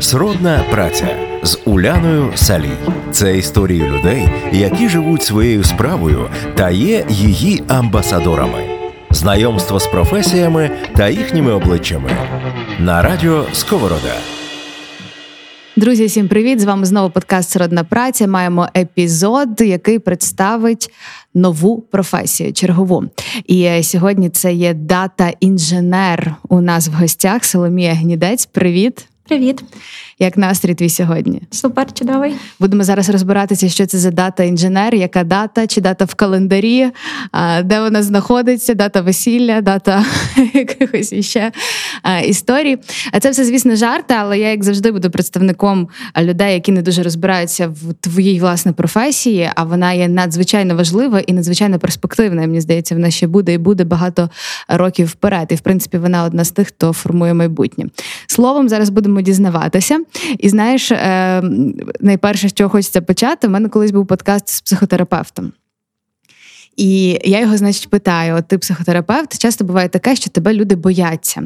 Сродна праця з Уляною Салій. Це історії людей, які живуть своєю справою та є її амбасадорами, знайомство з професіями та їхніми обличчями на радіо Сковорода. Друзі, всім привіт! З вами знову подкаст Сродна праця. Маємо епізод, який представить нову професію чергову. І сьогодні це є дата інженер. У нас в гостях Соломія Гнідець. Привіт. Привіт, як настрій твій сьогодні? Супер, чудовий. Будемо зараз розбиратися, що це за дата інженер, яка дата, чи дата в календарі, де вона знаходиться, дата весілля, дата якихось іще історій. А це все, звісно, жарти, але я, як завжди, буду представником людей, які не дуже розбираються в твоїй власне професії, а вона є надзвичайно важлива і надзвичайно перспективна. Мені здається, вона ще буде і буде багато років вперед. І в принципі, вона одна з тих, хто формує майбутнє. Словом, зараз будемо дізнаватися. І знаєш, е, найперше, що хочеться почати, у мене колись був подкаст з психотерапевтом. І я його, значить, питаю: от ти психотерапевт, часто буває таке, що тебе люди бояться.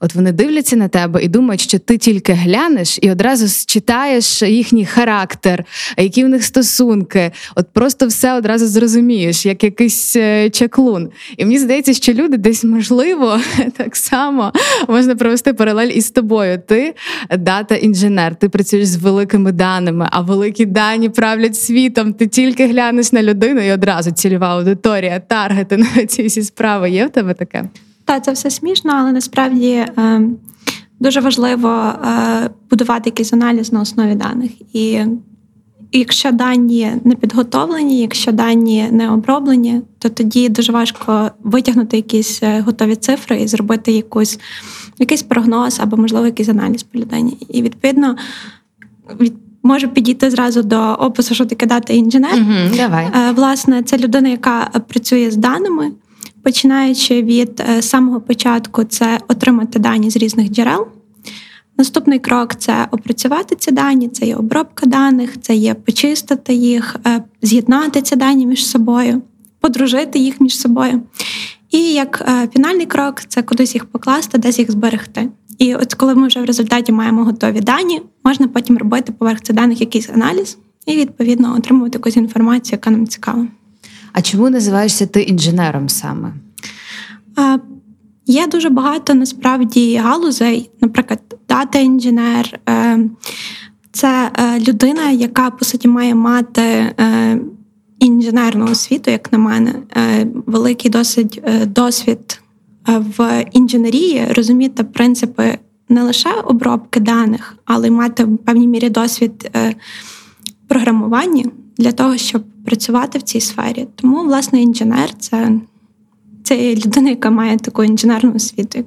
От вони дивляться на тебе і думають, що ти тільки глянеш і одразу читаєш їхній характер, які в них стосунки. От просто все одразу зрозумієш, як якийсь е, чаклун. І мені здається, що люди десь можливо так само можна провести паралель із тобою. Ти дата інженер, ти працюєш з великими даними, а великі дані правлять світом. Ти тільки глянеш на людину і одразу цільова аудиторія, таргети на ці всі справи. Є в тебе таке? Так, це все смішно, але насправді е, дуже важливо е, будувати якийсь аналіз на основі даних. І якщо дані не підготовлені, якщо дані не оброблені, то тоді дуже важко витягнути якісь е, готові цифри і зробити якусь, якийсь прогноз або, можливо, якийсь аналіз по людині. І відповідно від Можу підійти зразу до опису, що таке дата інженер. Угу, давай. Е, власне, це людина, яка працює з даними, починаючи від е, самого початку, це отримати дані з різних джерел. Наступний крок це опрацювати ці дані, це є обробка даних, це є почистити їх, е, з'єднати ці дані між собою, подружити їх між собою. І як фінальний крок це кудись їх покласти, десь їх зберегти. І от коли ми вже в результаті маємо готові дані, можна потім робити поверх цих даних якийсь аналіз і відповідно отримувати якусь інформацію, яка нам цікава. А чому називаєшся ти інженером саме? А, Є дуже багато насправді галузей, наприклад, дата інженер. Е, це е, людина, яка по суті має мати е, інженерну освіту, як на мене, великий досить досвід в інженерії розуміти принципи не лише обробки даних, але й мати в певній мірі досвід е, програмування для того, щоб працювати в цій сфері. Тому, власне, інженер це це людина, яка має таку інженерну освіту,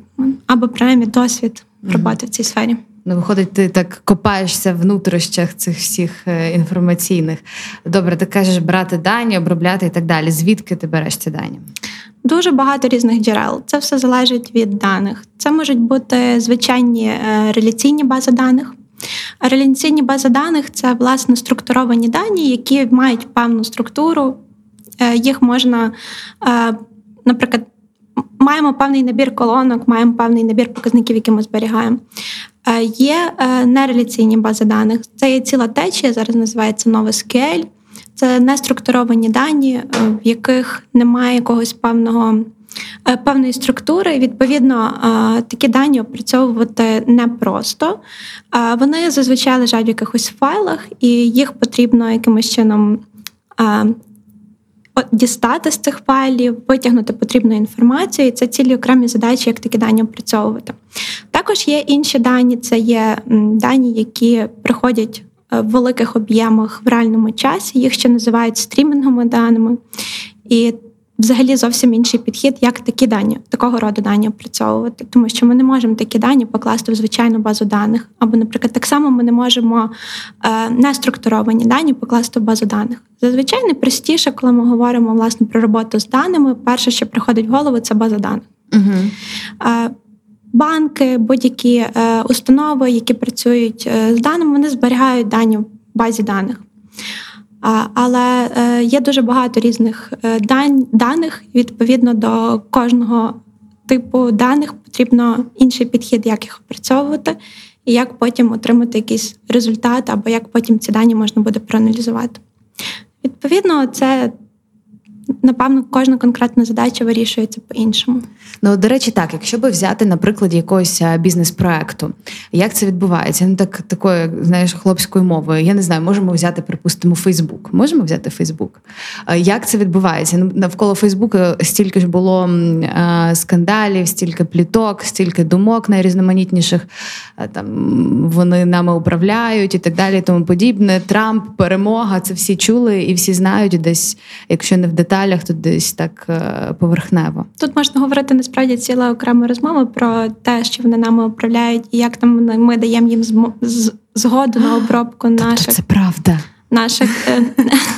або принаймні досвід роботи в цій сфері. Ну, виходить, ти так копаєшся в внутрішнях цих всіх е, інформаційних. Добре, ти кажеш брати дані, обробляти і так далі. Звідки ти береш ці дані? Дуже багато різних джерел. Це все залежить від даних. Це можуть бути звичайні е, реляційні бази даних. Реляційні бази даних це власне структуровані дані, які мають певну структуру. Е, їх можна, наприклад, маємо певний набір колонок, маємо певний набір показників, які ми зберігаємо. Є нереляційні бази даних. Це є ціла течія, зараз називається NoSQL. Це неструктуровані дані, е, в яких немає якогось певного. Е, певної структури, відповідно, е, такі дані опрацьовувати непросто. Вони зазвичай лежать в якихось файлах, і їх потрібно якимось чином дістати з цих файлів, витягнути потрібну інформацію, і це цілі окремі задачі, як такі дані опрацьовувати. Також є інші дані, це є дані, які приходять Е, в великих об'ємах в реальному часі. Їх ще називають стрімінговими даними. І взагалі зовсім інший підхід, як такі дані, такого роду дані опрацьовувати. Тому що ми не можемо такі дані покласти в звичайну базу даних. Або, наприклад, так само ми не можемо е, неструктуровані дані покласти в базу даних. Зазвичай найпростіше, коли ми говоримо власне про роботу з даними, перше, що приходить в голову, це база даних. Угу банки, будь-які е, установи, які працюють е, з даними, вони зберігають дані в базі даних. Але е, є дуже багато різних даних, відповідно до кожного типу даних потрібно інший підхід, як їх опрацьовувати. і як потім отримати якийсь результат, або як потім ці дані можна буде проаналізувати. Відповідно, це напевно кожна конкретна задача вирішується по-іншому. Ну, до речі, так, якщо би взяти, наприклад, якогось бізнес-проекту, як це відбувається? Ну так такою, знаєш, хлопською мовою. Я не знаю, можемо взяти, припустимо, Фейсбук. Можемо взяти Фейсбук. Як це відбувається? Ну, навколо Фейсбуку стільки ж було скандалів, стільки пліток, стільки думок найрізноманітніших. Там вони нами управляють і так далі, тому подібне. Трамп, перемога, це всі чули і всі знають десь, якщо не в деталях, деталях, тут десь так е, поверхнево. Тут можна говорити насправді ціла окрема розмова про те, що вони нами управляють, і як там ми даємо їм згоду на обробку тобто наших це правда. наших е,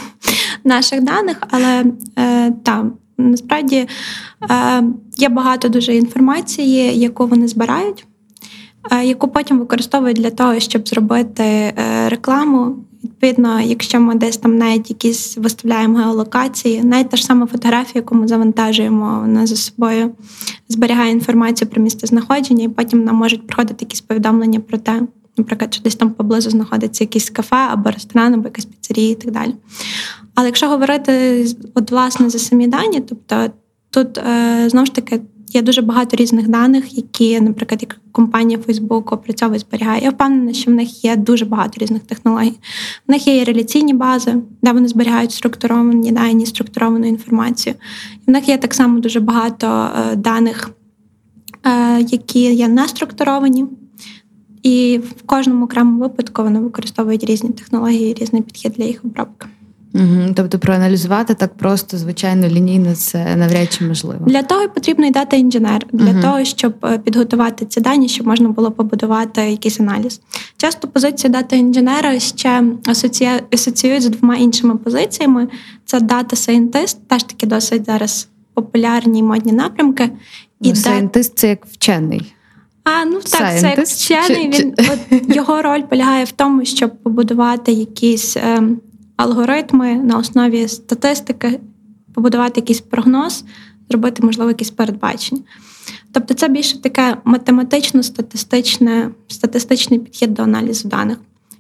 наших даних, але е, там насправді є багато дуже інформації, яку вони збирають. Яку потім використовують для того, щоб зробити рекламу Відповідно, якщо ми десь там навіть якісь виставляємо геолокації, навіть та ж сама фотографія, яку ми завантажуємо, вона за собою зберігає інформацію про місце знаходження, і потім нам можуть приходити якісь повідомлення про те, наприклад, що десь там поблизу знаходиться якийсь кафе або ресторан, або якась піцерія і так далі. Але якщо говорити от власне за самі дані, тобто тут е, знову ж таки Є дуже багато різних даних, які, наприклад, як компанія Facebook опрацьовує зберігає. Я впевнена, що в них є дуже багато різних технологій. В них є і реляційні бази, де вони зберігають структуровані дані, структуровану інформацію. І в них є так само дуже багато е, даних, е, які є не структуровані. І в кожному окремому випадку вони використовують різні технології, різний підхід для їх обробки. Угу. Тобто проаналізувати так просто, звичайно, лінійно це навряд чи можливо. Для того потрібно й дата інженер, для угу. того, щоб е, підготувати ці дані, щоб можна було побудувати якийсь аналіз. Часто позиція data інженера ще асоціюють з двома іншими позиціями: це data scientist, теж таки досить зараз популярні модні напрямки. І ну, scientist це як вчений. А ну так, Scientist? це як вчений. Він от його роль полягає в тому, щоб побудувати якісь. Е, алгоритми на основі статистики, побудувати якийсь прогноз, зробити, можливо, якісь передбачення. Тобто, це більше таке математично-статистичне, статистичний підхід до аналізу даних.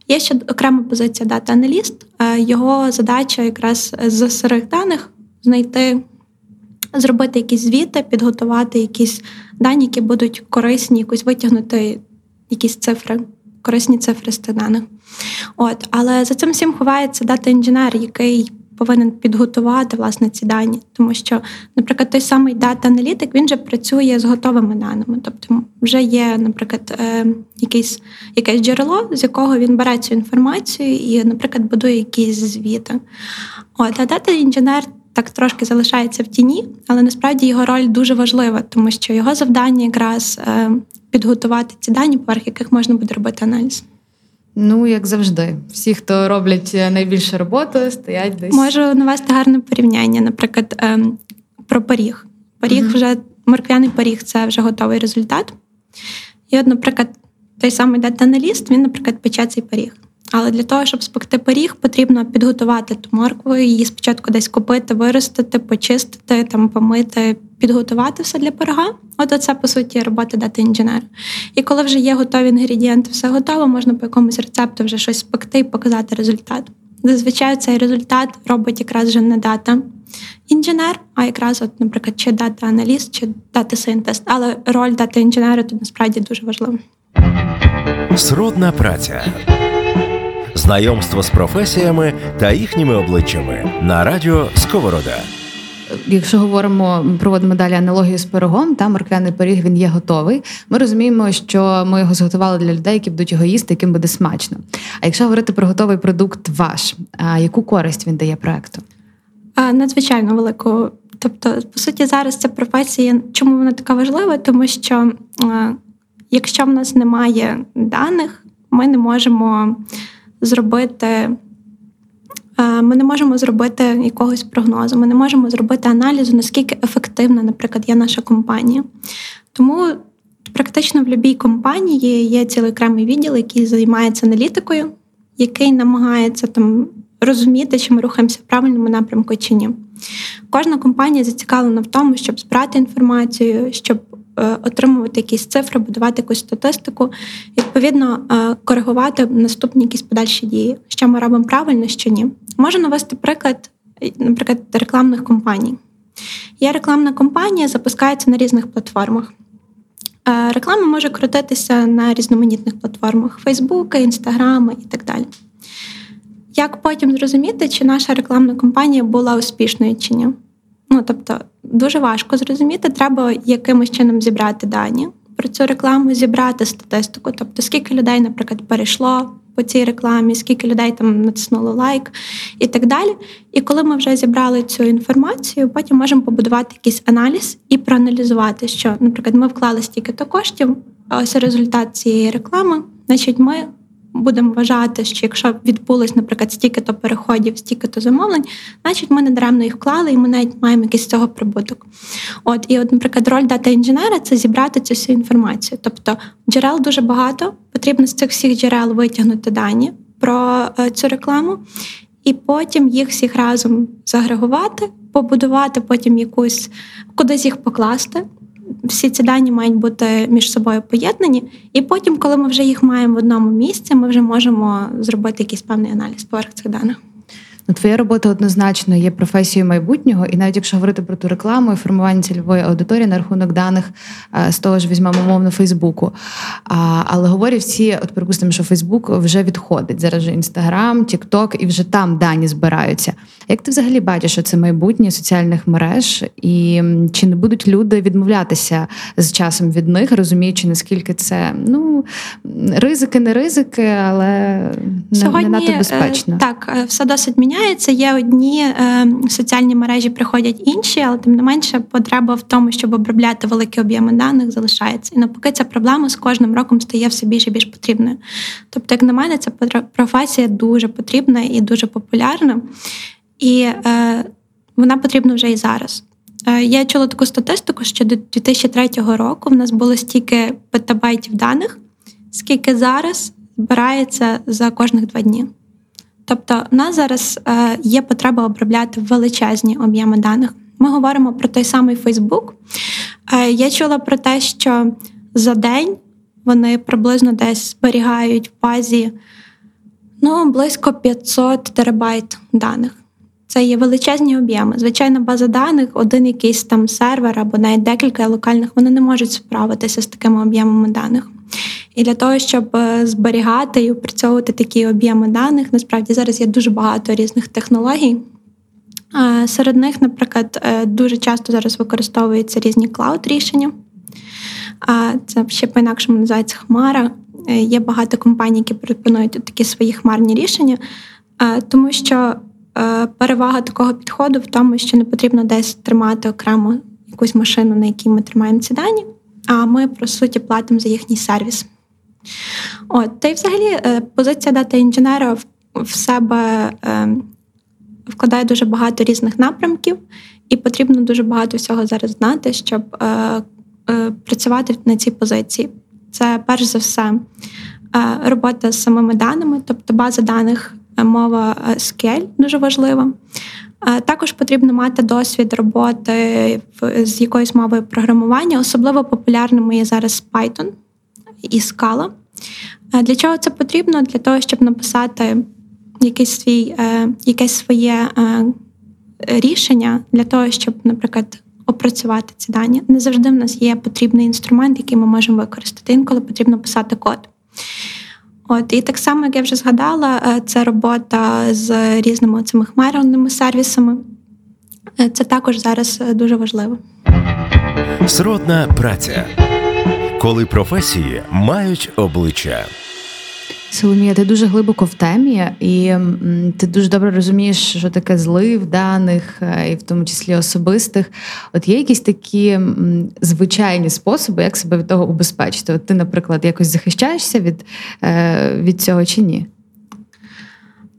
Є ще окрема позиція дата-аналіст. Е, його задача якраз з сирих даних знайти, зробити якісь звіти, підготувати якісь дані, які будуть корисні, якось витягнути якісь цифри корисні цифри з тих даних. От, Але за цим всім ховається дата інженер, який повинен підготувати власне ці дані. Тому що, наприклад, той самий дата-аналітик він же працює з готовими даними. Тобто вже є, наприклад, е, якесь, якесь джерело, з якого він бере цю інформацію і, наприклад, будує якісь звіти. От, А дата-інженер. Так трошки залишається в тіні, але насправді його роль дуже важлива, тому що його завдання якраз е, підготувати ці дані, поверх яких можна буде робити аналіз. Ну, як завжди, всі, хто роблять е, найбільше роботи, стоять десь. Можу навести гарне порівняння, наприклад, ем, про поріг. Поріг uh вже морквяний поріг це вже готовий результат. І, от, наприклад, той самий дата-аналіст, він, наприклад, пече цей поріг. Але для того, щоб спекти пиріг, потрібно підготувати ту моркву, її спочатку десь купити, виростити, почистити, там помити, підготувати все для пирога. От це, по суті, робота дати інженера. І коли вже є готові інгредієнти, все готово, можна по якомусь рецепту вже щось спекти і показати результат. Зазвичай цей результат робить якраз вже не data інженер, а якраз, от, наприклад, чи data аналіст, чи data scientist. Але роль data інженера тут насправді дуже важлива. Сродна праця. Знайомство з професіями та їхніми обличчями на радіо Сковорода. Якщо говоримо, проводимо далі аналогію з пирогом, там морквяний пиріг він є готовий. Ми розуміємо, що ми його зготували для людей, які будуть його їсти, яким буде смачно. А якщо говорити про готовий продукт ваш, а яку користь він дає проекту? Надзвичайно велику. Тобто, по суті, зараз ця професія, чому вона така важлива? Тому що якщо в нас немає даних, ми не можемо зробити. Е, ми не можемо зробити якогось прогнозу, ми не можемо зробити аналізу, наскільки ефективна, наприклад, є наша компанія. Тому практично в будь-якій компанії є цілий окремий відділ, який займається аналітикою, який намагається там розуміти, чи ми рухаємося в правильному напрямку чи ні. Кожна компанія зацікавлена в тому, щоб збирати інформацію, щоб отримувати якісь цифри, будувати якусь статистику, відповідно е, коригувати наступні якісь подальші дії, що ми робимо правильно, що ні. Можу навести приклад, наприклад, рекламних компаній. Є рекламна компанія, запускається на різних платформах. Е, реклама може крутитися на різноманітних платформах: Фейсбука, Інстаграма і так далі. Як потім зрозуміти, чи наша рекламна кампанія була успішною чи ні? Ну тобто, дуже важко зрозуміти, треба якимось чином зібрати дані про цю рекламу, зібрати статистику. Тобто, скільки людей, наприклад, перейшло по цій рекламі, скільки людей там натиснуло лайк і так далі. І коли ми вже зібрали цю інформацію, потім можемо побудувати якийсь аналіз і проаналізувати, що, наприклад, ми вклали стільки-то коштів, а ось результат цієї реклами, значить, ми будемо вважати, що якщо відбулось, наприклад, стільки-то переходів, стільки-то замовлень, значить ми не даремно їх вклали, і ми навіть маємо якийсь з цього прибуток. От і, от, наприклад, роль дата інженера це зібрати цю всю інформацію. Тобто джерел дуже багато, потрібно з цих всіх джерел витягнути дані про е, цю рекламу. І потім їх всіх разом загрегувати, побудувати потім якусь кудись їх покласти, всі ці дані мають бути між собою поєднані, і потім, коли ми вже їх маємо в одному місці, ми вже можемо зробити якийсь певний аналіз поверх цих даних. Ну, твоя робота однозначно є професією майбутнього, і навіть якщо говорити про ту рекламу і формування цільової аудиторії на рахунок даних е, з того ж візьмемо мовно Фейсбуку. А, Але говорять всі, от припустимо, що Фейсбук вже відходить. Зараз вже Інстаграм, Тікток, і вже там дані збираються. Як ти взагалі бачиш, що це майбутнє соціальних мереж, і чи не будуть люди відмовлятися з часом від них, розуміючи, наскільки це ну ризики, не ризики, але не, Сьогодні, не надто безпечно? Так, е, все досить міняється міняється. Є одні е, соціальні мережі, приходять інші, але тим не менше потреба в тому, щоб обробляти великі об'єми даних, залишається. І навпаки, ця проблема з кожним роком стає все більше і більш потрібною. Тобто, як на мене, ця професія дуже потрібна і дуже популярна, і е, вона потрібна вже і зараз. Е, я чула таку статистику, що до 2003 року в нас було стільки петабайтів даних, скільки зараз збирається за кожних два дні. Тобто, в нас зараз е, є потреба обробляти величезні об'єми даних. Ми говоримо про той самий Фейсбук. Я чула про те, що за день вони приблизно десь зберігають в базі ну, близько 500 терабайт даних. Це є величезні об'єми. Звичайна база даних, один якийсь там сервер або навіть декілька локальних, вони не можуть справитися з такими об'ємами даних. І для того, щоб е, зберігати і опрацьовувати такі об'єми даних, насправді зараз є дуже багато різних технологій. Серед них, наприклад, е, дуже часто зараз використовуються різні клауд-рішення. Це ще по-інакшому називається Хмара. Е, є багато компаній, які пропонують такі свої хмарні рішення, тому що перевага такого підходу в тому, що не потрібно десь тримати окремо якусь машину, на якій ми тримаємо ці дані, а ми, по суті, платимо за їхній сервіс. От, Та й взагалі е, позиція дата інженера в, себе е, вкладає дуже багато різних напрямків, і потрібно дуже багато всього зараз знати, щоб е, працювати на цій позиції. Це перш за все робота з самими даними, тобто база даних, мова SQL дуже важлива. Також потрібно мати досвід роботи з якоюсь мовою програмування. Особливо популярними є зараз Python і Scala. Для чого це потрібно? Для того, щоб написати якесь свій, е, якесь своє е, рішення для того, щоб, наприклад, опрацювати ці дані. Не завжди в нас є потрібний інструмент, який ми можемо використати. Інколи потрібно писати код. От і так само, як я вже згадала, е, це робота з різними цими хмарними сервісами. Е, це також зараз е, дуже важливо. Сродна праця, коли професії мають обличчя. Соломія, ти дуже глибоко в темі, і ти дуже добре розумієш, що таке злив даних, е, і в тому числі особистих. От є якісь такі звичайні способи, як себе від того убезпечити? От ти, наприклад, якось захищаєшся від, е, від цього чи ні?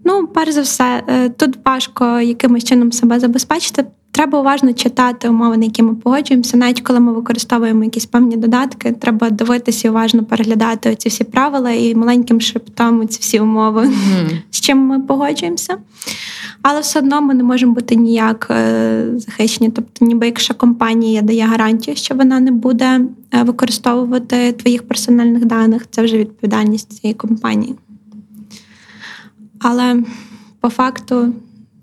Ну, перш за все, е, тут важко якимось чином себе забезпечити. Треба уважно читати умови, на які ми погоджуємося. Навіть коли ми використовуємо якісь певні додатки, треба дивитися і уважно переглядати ці всі правила і маленьким шриптом ці всі умови, mm-hmm. з чим ми погоджуємося. Але все одно ми не можемо бути ніяк е, захищені. Тобто, ніби якщо компанія дає гарантію, що вона не буде е, використовувати твоїх персональних даних, це вже відповідальність цієї компанії. Але по факту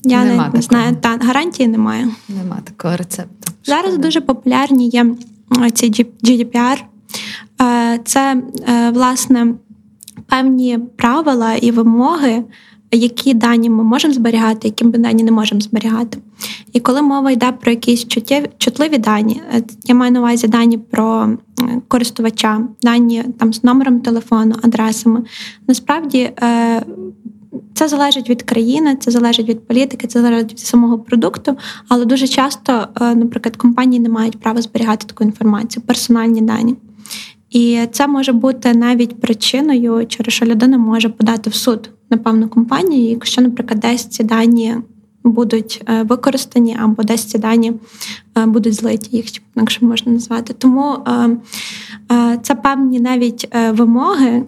я Нема не, не знаю, та гарантії немає. Нема такого рецепту. Зараз Шкода. дуже популярні є ці GDPR. Е, Це е, власне певні правила і вимоги, які дані ми можемо зберігати, які ми дані не можемо зберігати. І коли мова йде про якісь чутливі дані, е, я маю на увазі дані про користувача, дані там з номером телефону, адресами. Насправді це залежить від країни, це залежить від політики, це залежить від самого продукту. Але дуже часто, е, наприклад, компанії не мають права зберігати таку інформацію, персональні дані. І це може бути навіть причиною, через що людина може подати в суд на певну компанію, якщо, наприклад, десь ці дані будуть е, використані, або десь ці дані е, будуть злиті, їх інакше можна назвати. Тому це певні навіть вимоги,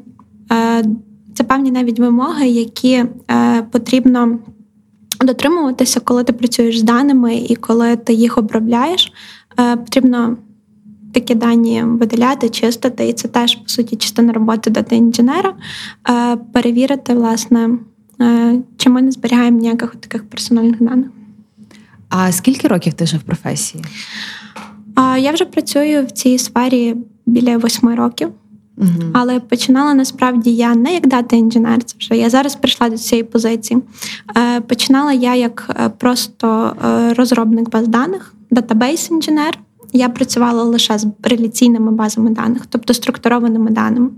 це певні навіть вимоги, які е, потрібно дотримуватися, коли ти працюєш з даними і коли ти їх обробляєш. Е, Потрібно такі дані видаляти, чистити, і це теж по суті частина роботи data інженера. Е, Перевірити, власне, е, чи ми не зберігаємо ніяких таких персональних даних. А скільки років ти вже в професії? Я вже працюю в цій сфері біля восьми років. Угу. Але починала насправді я не як data інженер, це вже я зараз прийшла до цієї позиції. Е, Починала я як е, просто е, розробник баз даних, database інженер. Я працювала лише з реляційними базами даних, тобто структурованими даними.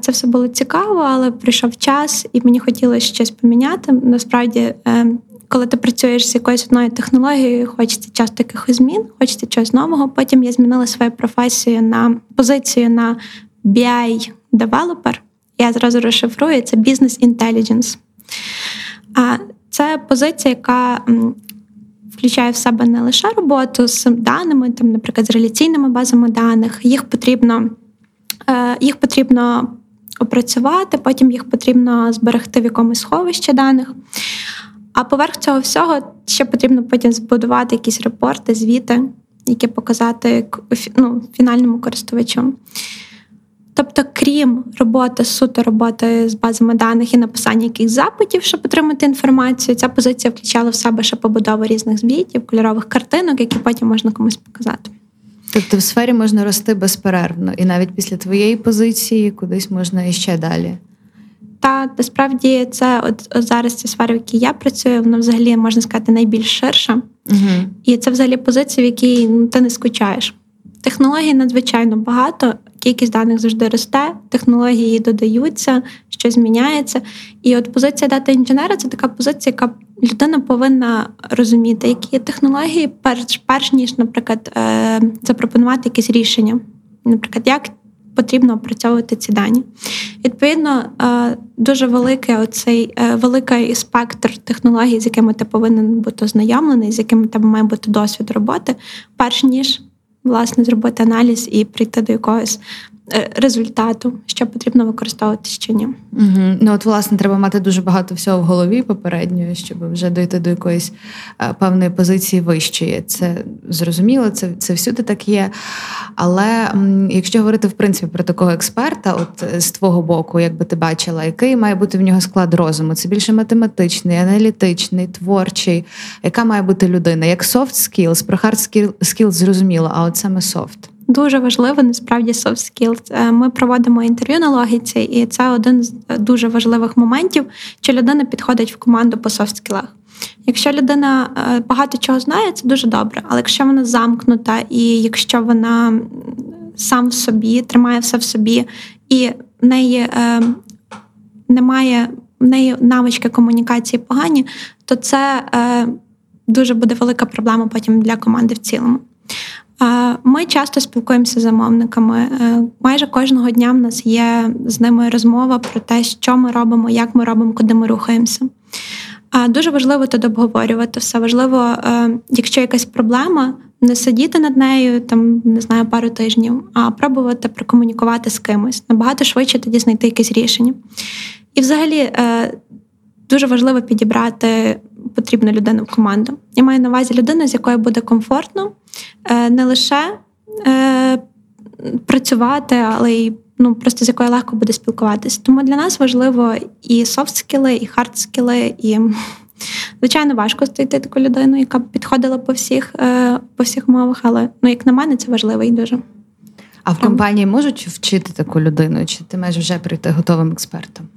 Це все було цікаво, але прийшов час, і мені хотілося щось поміняти. Насправді, е, коли ти працюєш з якоюсь одною технологією, хочеться часто якихось змін, хочеться чогось нового. Потім я змінила свою професію на позицію на BI девелопер. Я зразу розшифрую це Intelligence. А це позиція, яка включає в себе не лише роботу з даними, там, наприклад, з реляційними базами даних. Їх потрібно, їх потрібно опрацювати, потім їх потрібно зберегти в якомусь сховищі даних. А поверх цього всього ще потрібно потім збудувати якісь репорти, звіти, які показати ну, фінальному користувачу. Тобто, крім роботи, суто роботи з базами даних і написання якихось запитів, щоб отримати інформацію, ця позиція включала в себе ще побудову різних звітів, кольорових картинок, які потім можна комусь показати. Тобто в сфері можна рости безперервно, і навіть після твоєї позиції кудись можна іще далі. Та насправді це от, от зараз ця сфера, в якій я працюю, вона взагалі можна сказати найбільш ширша. Угу. І це взагалі позиція, в якій ну, ти не скучаєш. Технологій надзвичайно багато, кількість даних завжди росте, технології додаються, щось зміняється. І от позиція дата інженера це така позиція, яка людина повинна розуміти, які є технології, перш, перш ніж, наприклад, е, запропонувати якесь рішення. Наприклад, як потрібно опрацьовувати ці дані. Відповідно, е, дуже великий оцей е, великий спектр технологій, з якими ти повинен бути ознайомлений, з якими тебе має бути досвід роботи, перш ніж власне зробити аналіз і прийти до якогось результату, що потрібно використовувати чи ні. Угу. Ну от, власне, треба мати дуже багато всього в голові попередньо, щоб вже дойти до якоїсь е, певної позиції вищої. Це зрозуміло, це, це всюди так є. Але якщо говорити в принципі про такого експерта, от е, з твого боку, як би ти бачила, який має бути в нього склад розуму? Це більше математичний, аналітичний, творчий. Яка має бути людина? Як soft skills, про hard skill- skills зрозуміло, а от саме soft. Дуже важливо насправді soft skills. Е, Ми проводимо інтерв'ю на логіці, і це один з е, дуже важливих моментів, чи людина підходить в команду по soft skills. Якщо людина е, багато чого знає, це дуже добре. Але якщо вона замкнута, і якщо вона сам в собі тримає все в собі, і в неї немає в неї навички комунікації погані, то це дуже буде велика проблема потім для команди в цілому. Ми часто спілкуємося з замовниками. Е, Майже кожного дня в нас є з ними розмова про те, що ми робимо, як ми робимо, куди ми рухаємося. Дуже важливо тут обговорювати все. Важливо, е, якщо якась проблема, не сидіти над нею там, не знаю, пару тижнів, а пробувати прокомунікувати з кимось. Набагато швидше тоді знайти якесь рішення. І взагалі, е, дуже важливо підібрати потрібну людину в команду. Я маю на увазі людину, з якою буде комфортно е, не лише е, працювати, але й ну, просто з якою легко буде спілкуватися. Тому для нас важливо і софт-скіли, і хард-скіли, і. Звичайно, важко знайти таку людину, яка б підходила по всіх е, по всіх мовах, але ну, як на мене, це важливо і дуже. А в компанії можуть вчити таку людину, чи ти маєш вже прийти готовим експертом?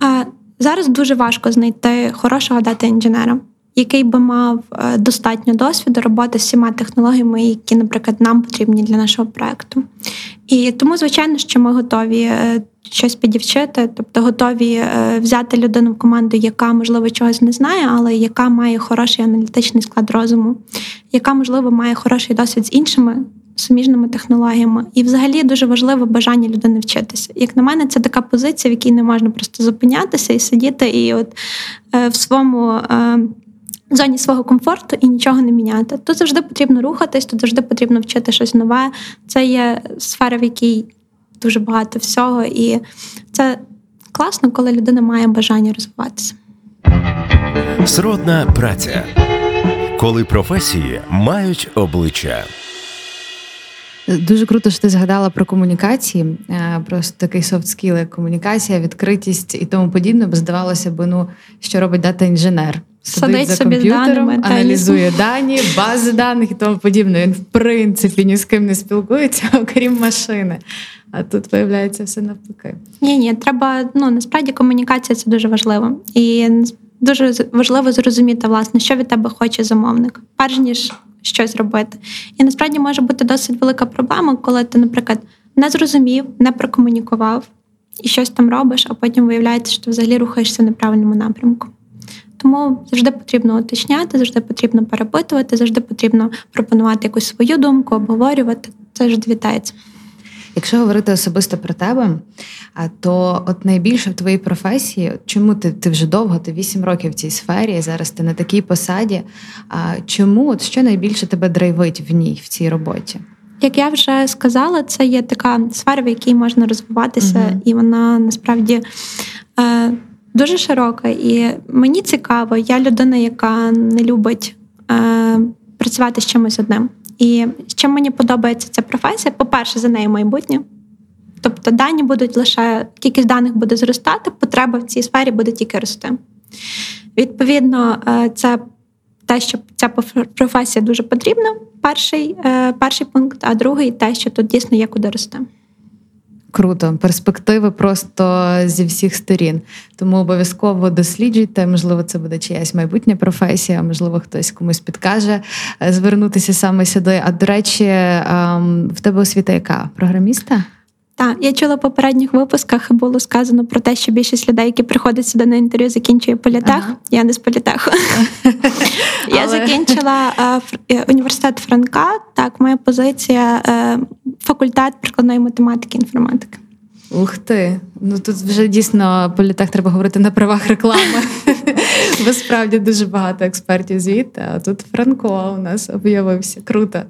А, Зараз дуже важко знайти хорошого дата-інженера, який би мав е, достатньо досвіду роботи з всіма технологіями, які, наприклад, нам потрібні для нашого проекту. І тому, звичайно, що ми готові е, щось підівчити, тобто готові е, взяти людину в команду, яка, можливо, чогось не знає, але яка має хороший аналітичний склад розуму, яка, можливо, має хороший досвід з іншими суміжними технологіями. І, взагалі, дуже важливо бажання людини вчитися. Як на мене, це така позиція, в якій не можна просто зупинятися і сидіти, і от е, в своєму. Е, Зоні свого комфорту і нічого не міняти. Тут завжди потрібно рухатись, тут завжди потрібно вчити щось нове. Це є сфера, в якій дуже багато всього, і це класно, коли людина має бажання розвиватися. Сродна праця, коли професії мають обличчя. Дуже круто, що ти згадала про комунікації, е, просто такий софт скіл, як комунікація, відкритість і тому подібне, бо здавалося б, ну що робить дата-інженер? Сидить Садить за собі комп'ютером, даними, аналізує дані, бази даних і тому подібне. Він в принципі ні з ким не спілкується, окрім машини. А тут виявляється все навпаки. Ні, ні, треба ну насправді комунікація це дуже важливо. І дуже важливо зрозуміти, власне, що від тебе хоче замовник, перш ніж щось робити. І насправді може бути досить велика проблема, коли ти, наприклад, не зрозумів, не прокомунікував і щось там робиш, а потім виявляється, що ти взагалі рухаєшся в неправильному напрямку. Тому завжди потрібно уточняти, завжди потрібно перепитувати, завжди потрібно пропонувати якусь свою думку, обговорювати. Це ж вітається. Якщо говорити особисто про тебе, то от найбільше в твоїй професії, чому ти ти вже довго, ти 8 років в цій сфері, зараз ти на такій посаді. А чому от що найбільше тебе драйвить в ній, в цій роботі? Як я вже сказала, це є така сфера, в якій можна розвиватися, uh і вона насправді е, дуже широка. І мені цікаво, я людина, яка не любить е, працювати з чимось одним. І чим мені подобається ця професія, по-перше, за нею майбутнє. Тобто дані будуть лише кількість даних буде зростати, потреба в цій сфері буде тільки рости. Відповідно, е, це те, що ця професія дуже потрібна, перший, е, перший пункт, а другий те, що тут дійсно є куди рости. Круто, перспективи просто зі всіх сторін. Тому обов'язково досліджуйте. Можливо, це буде чиясь майбутня професія, можливо, хтось комусь підкаже е, звернутися саме сюди. А до речі, ем, в тебе освіта яка? Програміста? Так, я чула в попередніх випусках було сказано про те, що більшість людей, які приходять сюди на інтерв'ю, закінчує політех. Ага. Я не з політеху. Я закінчила е, університет Франка. Так, моя позиція е, факультет прикладної математики і інформатики. Ух ти! Ну тут вже дійсно політех треба говорити на правах реклами. Бо справді дуже багато експертів звідти, а тут Франко у нас об'явився. Круто.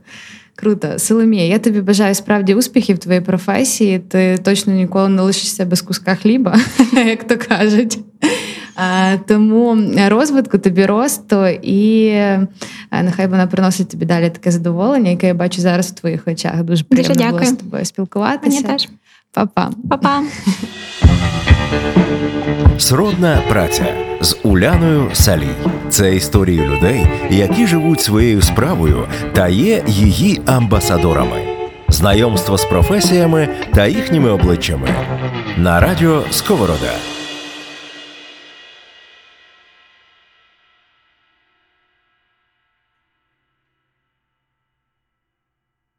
Круто, Соломія, я тобі бажаю справді успіхів в твоїй професії. Ти точно ніколи не лишишся без куска хліба, як то кажуть. Тому розвитку тобі росту, і нехай вона приносить тобі далі таке задоволення, яке я бачу зараз в твоїх очах. Дуже приємно Дуже було з тобою спілкуватися. Мені теж. Па-па. Па-па. Сродна праця з Уляною Салій. Це історії людей, які живуть своєю справою та є її амбасадорами. Знайомство з професіями та їхніми обличчями на радіо Сковорода.